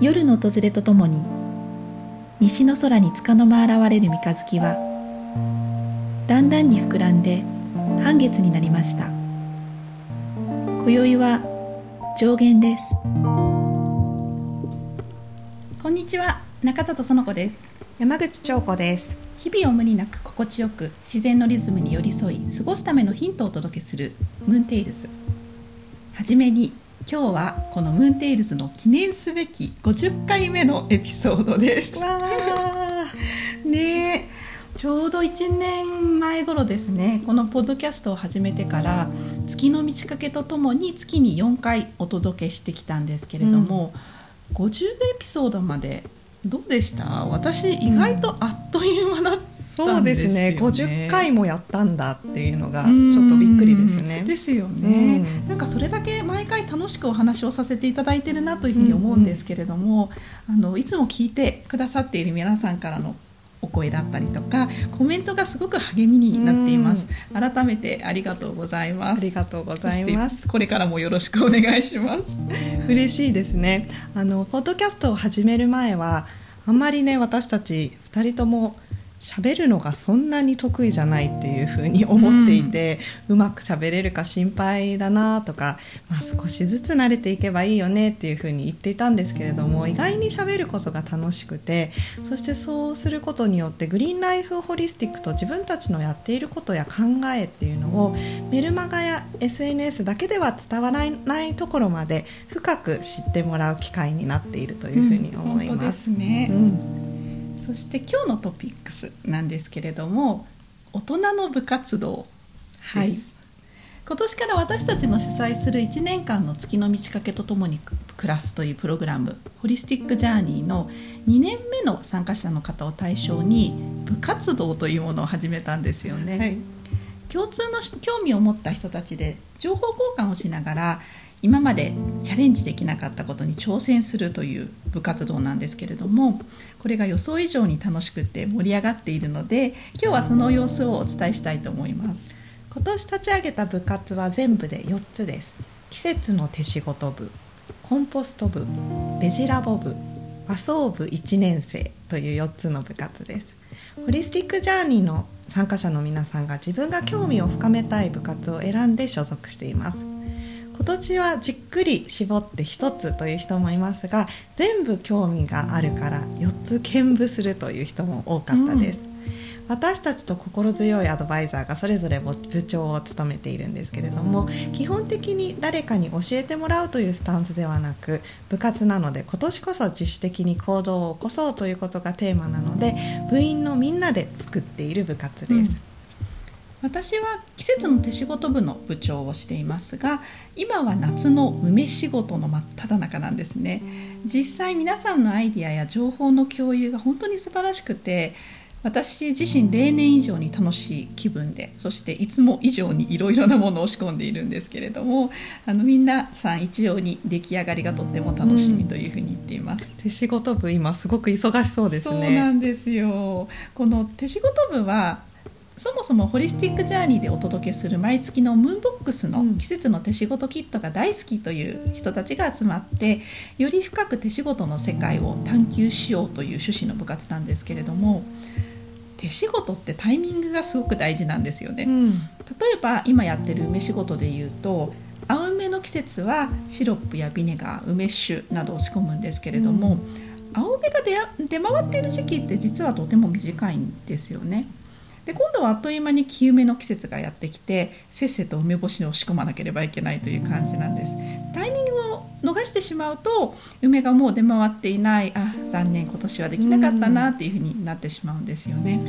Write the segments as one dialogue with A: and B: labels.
A: 夜の訪れとともに西の空に束の間現れる三日月はだんだんに膨らんで半月になりました。今宵は上限です。こんにちは中里園子です。
B: 山口彫子です。
A: 日々を無理なく心地よく自然のリズムに寄り添い過ごすためのヒントをお届けするムーンテイルズ。はじめに今日はこのムーンテイルズの記念すべき50回目のエピソードです。
B: わ
A: ー ねちょうど1年前頃ですね。このポッドキャストを始めてから月の満ち欠けとともに月に4回お届けしてきたんですけれども、うん、50エピソードまでどうでした？私意外とあっという間だっそうですね。
B: 50回もやったんだっていうのがちょっとびっくりですね。
A: ですよね、うん、なんかそれだけ毎回楽しくお話をさせていただいてるなというふうに思うんですけれども、うんうん、あのいつも聞いてくださっている皆さんからのお声だったりとかコメントがすごく励みになっています。改めてありがとうございます。
B: ありがとうございます。
A: これからもよろしくお願いします。
B: 嬉しいですね。あのポッドキャストを始める前はあんまりね私たち2人とも喋るのがそんなに得意じゃないっていうふうに思っていて、うん、うまく喋れるか心配だなとか、まあ、少しずつ慣れていけばいいよねっていうふうに言っていたんですけれども意外に喋ることが楽しくてそしてそうすることによってグリーンライフホリスティックと自分たちのやっていることや考えっていうのをメルマガや SNS だけでは伝わらないところまで深く知ってもらう機会になっているというふうに思います。
A: うん、ね、うんそして今日のトピックスなんですけれども大人の部活動はい、今年から私たちの主催する1年間の月の満ち欠けとともに暮らすというプログラムホリスティック・ジャーニーの2年目の参加者の方を対象に部活動というものを始めたんですよね。はい、共通の興味を持った人たちで情報交換をしながら今までチャレンジできなかったことに挑戦するという部活動なんですけれどもこれが予想以上に楽しくて盛り上がっているので今日はその様子をお伝えしたいと思います。
B: 今年立ち上げた部活は全部で4つです。季節の手仕事部コンポスト部ベジラボ部和装部1年生という4つの部活です。ホリスティックジャーニーの参加者の皆さんが自分が興味を深めたい部活を選んで所属しています。年はじっくり絞って1つという人もいますが全部興味があるから4つ兼部するという人も多かったです、うん、私たちと心強いアドバイザーがそれぞれ部長を務めているんですけれども基本的に誰かに教えてもらうというスタンスではなく部活なので今年こそ自主的に行動を起こそうということがテーマなので部員のみんなで作っている部活です、うん
A: 私は季節の手仕事部の部長をしていますが今は夏の梅仕事の真っ只中なんですね。実際皆さんのアイディアや情報の共有が本当に素晴らしくて私自身例年以上に楽しい気分でそしていつも以上にいろいろなものを仕込んでいるんですけれどもあのみんなさん一様に出来上がりがとっても楽しみというふうに言っています、
B: うん、手仕事部今すごく忙しそうですね。
A: そうなんですよ。この手仕事部はそもそもホリスティックジャーニーでお届けする毎月のムーンボックスの季節の手仕事キットが大好きという人たちが集まってより深く手仕事の世界を探求しようという趣旨の部活なんですけれども手仕事ってタイミングがすごく大事なんですよね。うん、例えば今やってる梅仕事でいうと青梅の季節はシロップやビネガー梅酒などを仕込むんですけれども、うん、青梅が出回っている時期って実はとても短いんですよね。で今度はあっという間に清めの季節がやってきてせっせと梅干しを仕込まなければいけないという感じなんです。タイミングを逃してしまうと梅がもう出回っていないあ残念今年はできなかったなっていうふうになってしまうんですよね。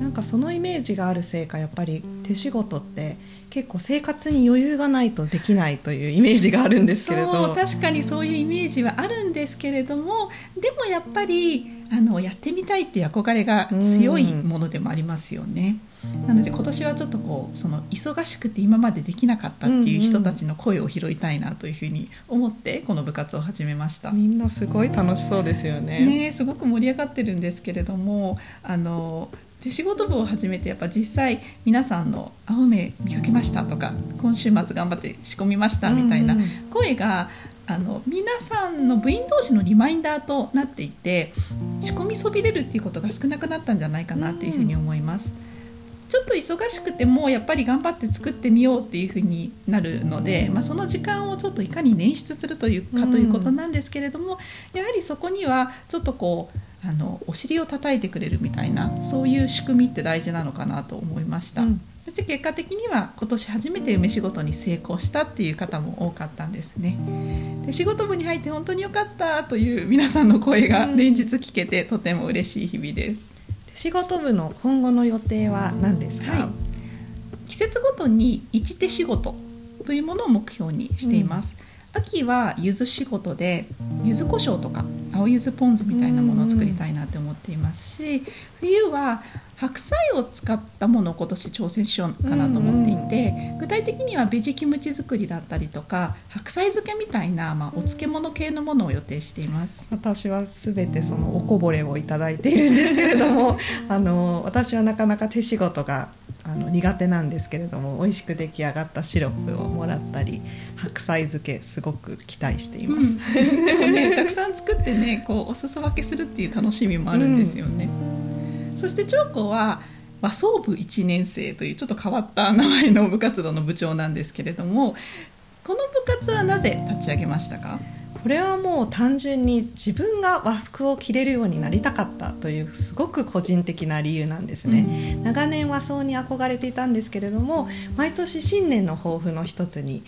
B: なんかそのイメージがあるせいかやっぱり手仕事って結構生活に余裕がないとできないというイメージがあるんですけれど
A: 確かにそういうイメージはあるんですけれどもでもやっぱりあのやってみたいっていう憧れが強いものでもありますよね。なので今年はちょっとこうその忙しくて今までできなかったっていう人たちの声を拾いたいなというふうに思ってこの部活を始めました。
B: みんなすごい楽しそうですよね。
A: ねすごく盛り上がってるんですけれどもあの手仕事部を始めてやっぱ実際皆さんの「青梅見かけました」とか「今週末頑張って仕込みました」みたいな声があの皆さんの部員同士のリマインダーとなっていて仕込みそびれるっていうことが少なくなったんじゃないかなっていうふうに思います。ちょっと忙しくてもやっぱり頑張って作ってみようっていうふうになるので、まあ、その時間をちょっといかに捻出するというかということなんですけれども、やはりそこにはちょっとこうあのお尻を叩いてくれるみたいなそういう仕組みって大事なのかなと思いました、うん、そして結果的には今年初めて梅仕事に成功したっていう方も多かったんですね。で仕事部に入って本当に良かったという皆さんの声が連日聞けて、とても嬉しい日々です
B: 仕事部の今後の予定は何ですか、はい、
A: 季節ごとに一手仕事というものを目標にしています、うん。秋は柚子仕事で柚子胡椒とか青柚子ポン酢みたいなものを作りたいなって思っていますし冬は白菜を使ったものを今年挑戦しようかなと思っていて具体的にはベジキムチ作りだったりとか白菜漬けみたいな、まあ、お漬物系のものを予定しています。
B: 私は全てそのおこぼれをいただいているんですけれども あの私はなかなか手仕事があの苦手なんですけれども美味しく出来上がったシロップをもらったり白菜漬けすごく期待しています、
A: うん、でもね たくさん作ってねこうお裾分けするっていう楽しみもあるんですよね、うん、そして長子は和装部1年生というちょっと変わった名前の部活動の部長なんですけれどもこの部活はなぜ立ち上げましたか？
B: これはもう単純に自分が和服を着れるようになりたかったというすごく個人的な理由なんですね、うん、長年和装に憧れていたんですけれども毎年新年の抱負の一つに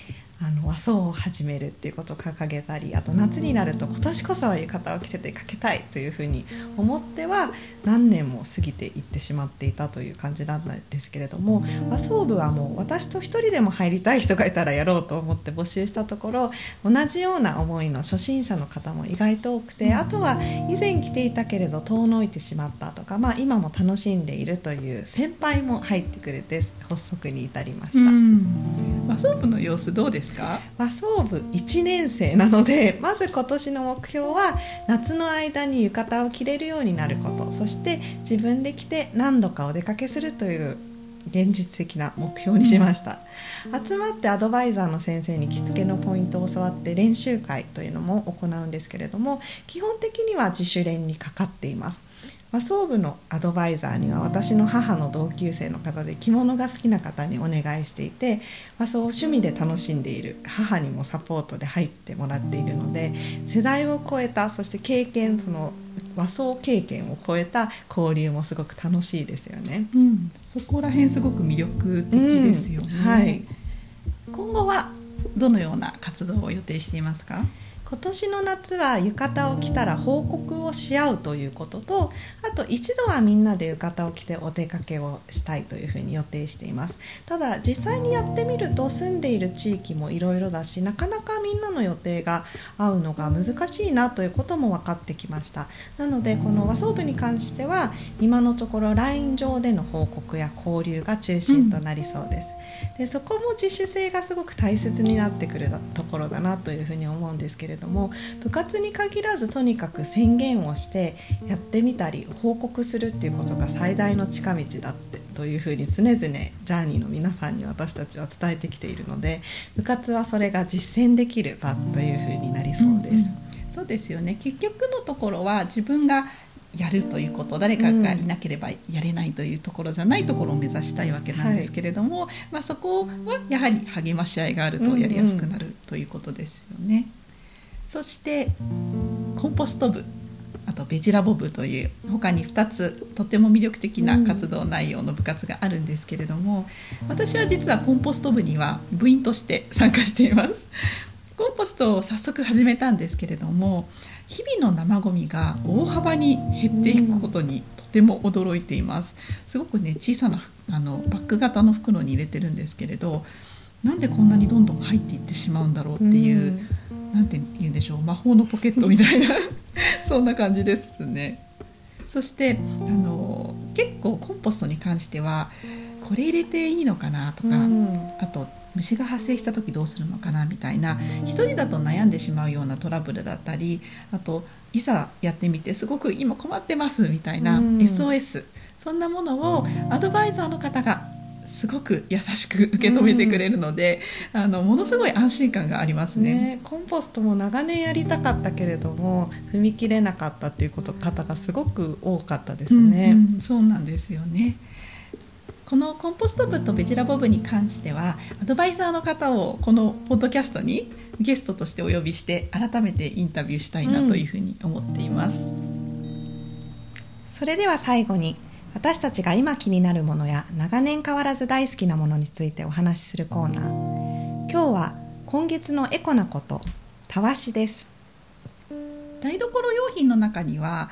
B: あの和装を始めるっていうことを掲げたりあと夏になると今年こそは浴衣を着ててかけたいというふうに思っては何年も過ぎていってしまっていたという感じなんですけれども和装部はもう私と一人でも入りたい人がいたらやろうと思って募集したところ同じような思いの初心者の方も意外と多くてあとは以前着ていたけれど遠のいてしまったとか、まあ、今も楽しんでいるという先輩も入ってくれて発足に至りました。
A: 和装部の様子どうですか？
B: 和装部1年生なので まず今年の目標は夏の間に浴衣を着れるようになること。そして自分で着て何度かお出かけするという現実的な目標にしました、集まってアドバイザーの先生に着付けのポイントを教わって練習会というのも行うんですけれども基本的には自主練にかかっています和装部のアドバイザーには私の母の同級生の方で着物が好きな方にお願いしていて和装を趣味で楽しんでいる母にもサポートで入ってもらっているので世代を超えたそして経験その和装経験を超えた交流もすごく楽しいですよね。
A: うん、そこら辺すごく魅力的ですよね。うん、はい。今後はどのような活動を予定していますか？
B: 今年の夏は浴衣を着たら報告をし合うということとあと一度はみんなで浴衣を着てお出かけをしたいというふうに予定しています。ただ実際にやってみると住んでいる地域もいろいろだしなかなかみんなの予定が合うのが難しいなということも分かってきました。なのでこの和装部に関しては今のところ LINE 上での報告や交流が中心となりそうです、うん、でそこも自主性がすごく大切になってくるところだなというふうに思うんですけれどども部活に限らずとにかく宣言をしてやってみたり報告するっていうことが最大の近道だってというふうに常々ジャーニーの皆さんに私たちは伝えてきているので部活はそれが実践できる場というふうになりそうです。うんうん、
A: そうですよね結局のところは自分がやるということ誰かがいなければやれないというところじゃないところを目指したいわけなんですけれども、はい、まあ、そこはやはり励まし合いがあるとやりやすくなるということですよね。そしてコンポスト部あとベジラボ部という他に2つとても魅力的な活動内容の部活があるんですけれども私は実はコンポスト部には部員として参加しています。コンポストを早速始めたんですけれども日々の生ごみが大幅に減っていくことにとても驚いています。すごくね小さなあのバッグ型の袋に入れてるんですけれどなんでこんなにどんどん入っていってしまうんだろうっていう、うなんて言うんでしょう魔法のポケットみたいな そんな感じですね。そしてあの結構コンポストに関してはこれ入れていいのかなとか、あと虫が発生した時どうするのかなみたいな一人だと悩んでしまうようなトラブルだったりあといざやってみてすごく今困ってますみたいな SOS そんなものをアドバイザーの方がすごく優しく受け止めてくれるので、うん、あのものすごい安心感がありますね、ね、
B: コンポストも長年やりたかったけれども踏み切れなかったっていうこと方がすごく多かったですね、
A: うんうん、そうなんですよね。このコンポスト部とベジラボ部に関してはアドバイザーの方をこのポッドキャストにゲストとしてお呼びして改めてインタビューしたいなというふうに思っています、
B: それでは最後に私たちが今気になるものや長年変わらず大好きなものについてお話しするコーナー。今日は今月のエコなことたわしです。
A: 台所用品の中には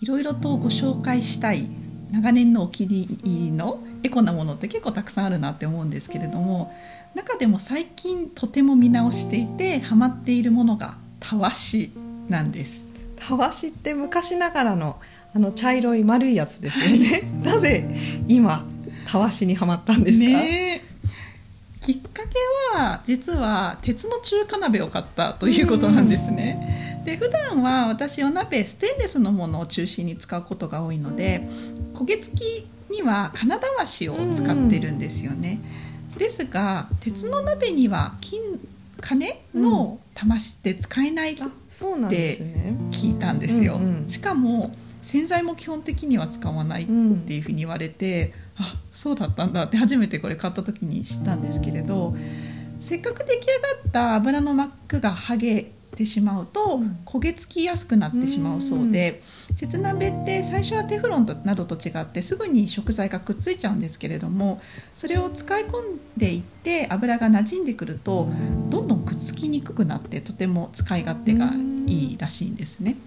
A: いろいろとご紹介したい長年のお気に入りのエコなものって結構たくさんあるなって思うんですけれども中でも最近とても見直していてハマっているものがたわしなんです。
B: たわしって昔ながらのあの茶色い丸いやつですよね、なぜ今たわしにはまったんですか、ね、
A: きっかけは実は鉄の中華鍋を買ったということなんですね。で普段は私お鍋ステンレスのものを中心に使うことが多いので焦げ付きには金だわしを使ってるんですよね。ですが鉄の鍋には金金の玉しって使えないって聞いたんですよ。しかも洗剤も基本的には使わないっていうふうに言われて、うん、あそうだったんだって初めてこれ買った時に知ったんですけれどせっかく出来上がった油の膜が剥げてしまうと焦げ付きやすくなってしまうそうで、うん、鉄鍋って最初はテフロンなどと違ってすぐに食材がくっついちゃうんですけれどもそれを使い込んでいって油が馴染んでくるとどんどんくっつきにくくなってとても使い勝手がいいらしいんですね。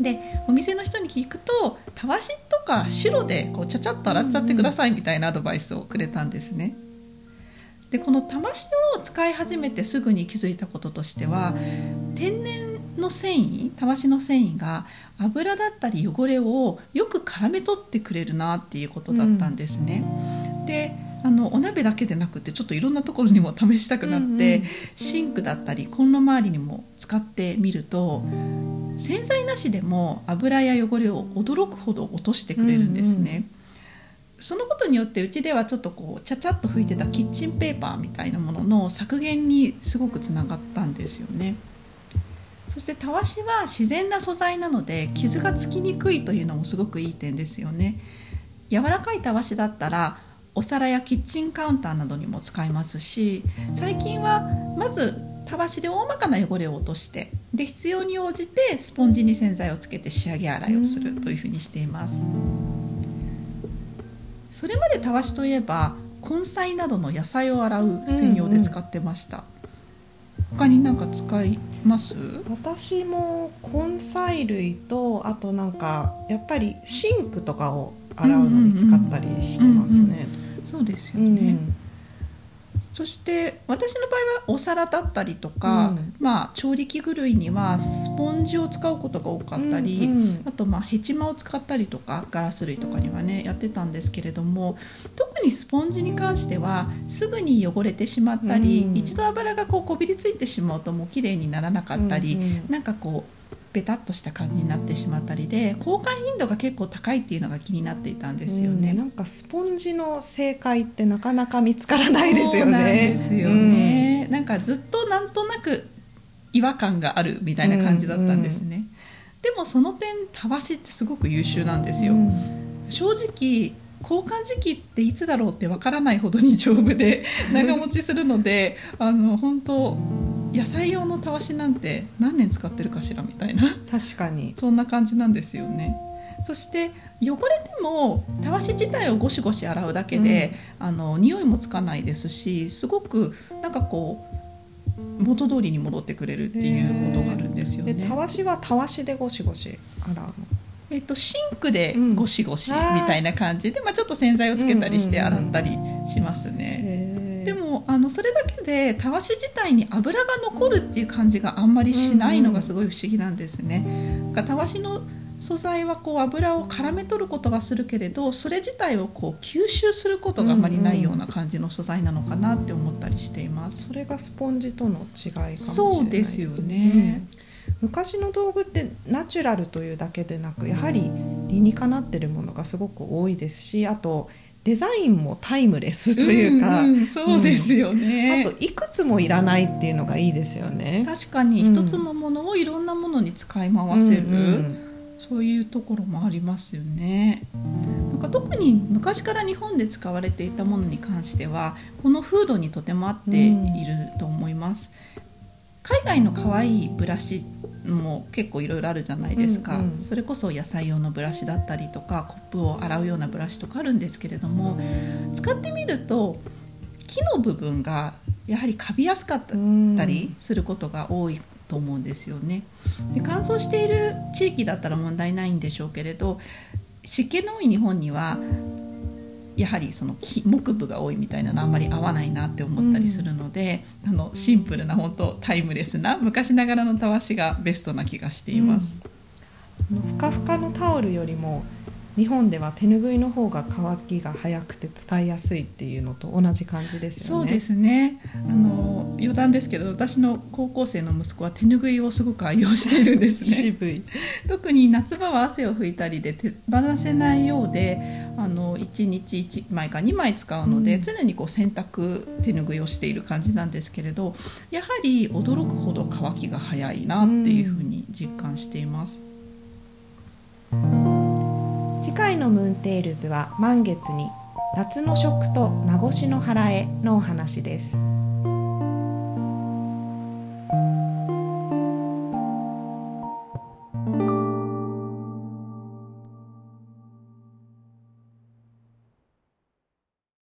A: でお店の人に聞くとたわしとか白でこうちゃちゃっと洗っちゃってくださいみたいなアドバイスをくれたんですね。でこのたわしを使い始めてすぐに気づいたこととしては天然の繊維たわしの繊維が油だったり汚れをよく絡め取ってくれるなっていうことだったんですね。うん、であのお鍋だけでなくてちょっといろんなところにも試したくなって、うんうん、シンクだったりコンロ周りにも使ってみると洗剤なしでも油や汚れを驚くほど落としてくれるんですね。うんうんそのことによってうちではちょっとこうちゃちゃっと拭いてたキッチンペーパーみたいなものの削減にすごくつながったんですよね。そしてたわしは自然な素材なので傷がつきにくいというのもすごくいい点ですよね。柔らかいたわしだったらお皿やキッチンカウンターなどにも使えますし最近はまずたわしで大まかな汚れを落としてで必要に応じてスポンジに洗剤をつけて仕上げ洗いをするというふうにしています。それまでたわしといえば根菜などの野菜を洗う専用で使ってました、うんうん、他に何か使います？
B: 私も根菜類とあとなんかやっぱりシンクとかを洗うのに使ったりしてますね、
A: そうですよね、うんそして私の場合はお皿だったりとか、うん、まあ、調理器具類にはスポンジを使うことが多かったり、うんうん、あとまあヘチマを使ったりとかガラス類とかにはねやってたんですけれども特にスポンジに関してはすぐに汚れてしまったり、うん、一度油がこうこびりついてしまうともう綺麗にならなかったり、うんうん、なんかこうベタっとした感じになってしまったりで交換頻度が結構高いっていうのが気になっていたんですよね。
B: んなんかスポンジの正解ってなかなか見つからないですよね。なん
A: ですよね。うん、なんかずっとなんとなく違和感があるみたいな感じだったんですね。うんうん、でもその点たわしってすごく優秀なんですよ。うん、正直交換時期っていつだろうってわからないほどに丈夫で長持ちするのであの本当野菜用のたわしなんて何年使ってるかしらみたいな。
B: 確かに。
A: そんな感じなんですよね。そして汚れてもたわし自体をゴシゴシ洗うだけで、うん、あの匂いもつかないですしすごくなんかこう元通りに戻ってくれるっていうことがあるんですよね。
B: たわしはたわしでゴシゴシ洗うの？
A: えっと、シンクでゴシゴシみたいな感じで、うん、まあ、ちょっと洗剤をつけたりして洗ったりしますね。でもあのそれだけでたわし自体に油が残るっていう感じがあんまりしないのがすごい不思議なんですね。たわしの素材はこう油を絡め取ることはするけれどそれ自体をこう吸収することがあまりないような感じの素材なのかなって思ったりしています。
B: それがスポンジとの違いかもしれないです
A: そうですよね。
B: 昔の道具ってナチュラルというだけでなくやはり理にかなってるものがすごく多いですしあとデザインもタイムレスというか、
A: んんそうですよ
B: あ
A: ね。
B: といくつもいらないっていうのがいいですよね。
A: 確かに一つのものをいろんなものに使い回せる、
B: うんうん
A: そういうところもありますよね。なんか特に昔から日本で使われていたものに関してはこの風土にとても合っていると思います。海外の可愛いブラシも結構いろいろあるじゃないですか、
B: うんうん。
A: それこそ野菜用のブラシだったりとかコップを洗うようなブラシとかあるんですけれども使ってみると木の部分がやはりカビやすかったりすることが多いと思うんですよね。で乾燥している地域だったら問題ないんでしょうけれど湿気の多い日本にはやはりその木木部が多いみたいなのあんまり合わないなって思ったりするので、あのシンプルな本当タイムレスな昔ながらのたわしがベストな気がしています。
B: うんふかふかのタオルよりも日本では手ぬぐいの方が乾きが早くて使いやすいっていうのと同じ感じですよね。
A: そうですねあの余談ですけど私の高校生の息子は手ぬぐいをすごく愛用しているんですね。
B: 渋い。
A: 特に夏場は汗を拭いたりで手放せないようであの1日1枚か2枚使うので、
B: うん
A: 常にこう洗濯手ぬぐいをしている感じなんですけれどやはり驚くほど乾きが早いなっていうふうに実感しています。
B: 次回のムーンテールズは満月に夏の食と名越の腹へのお話です。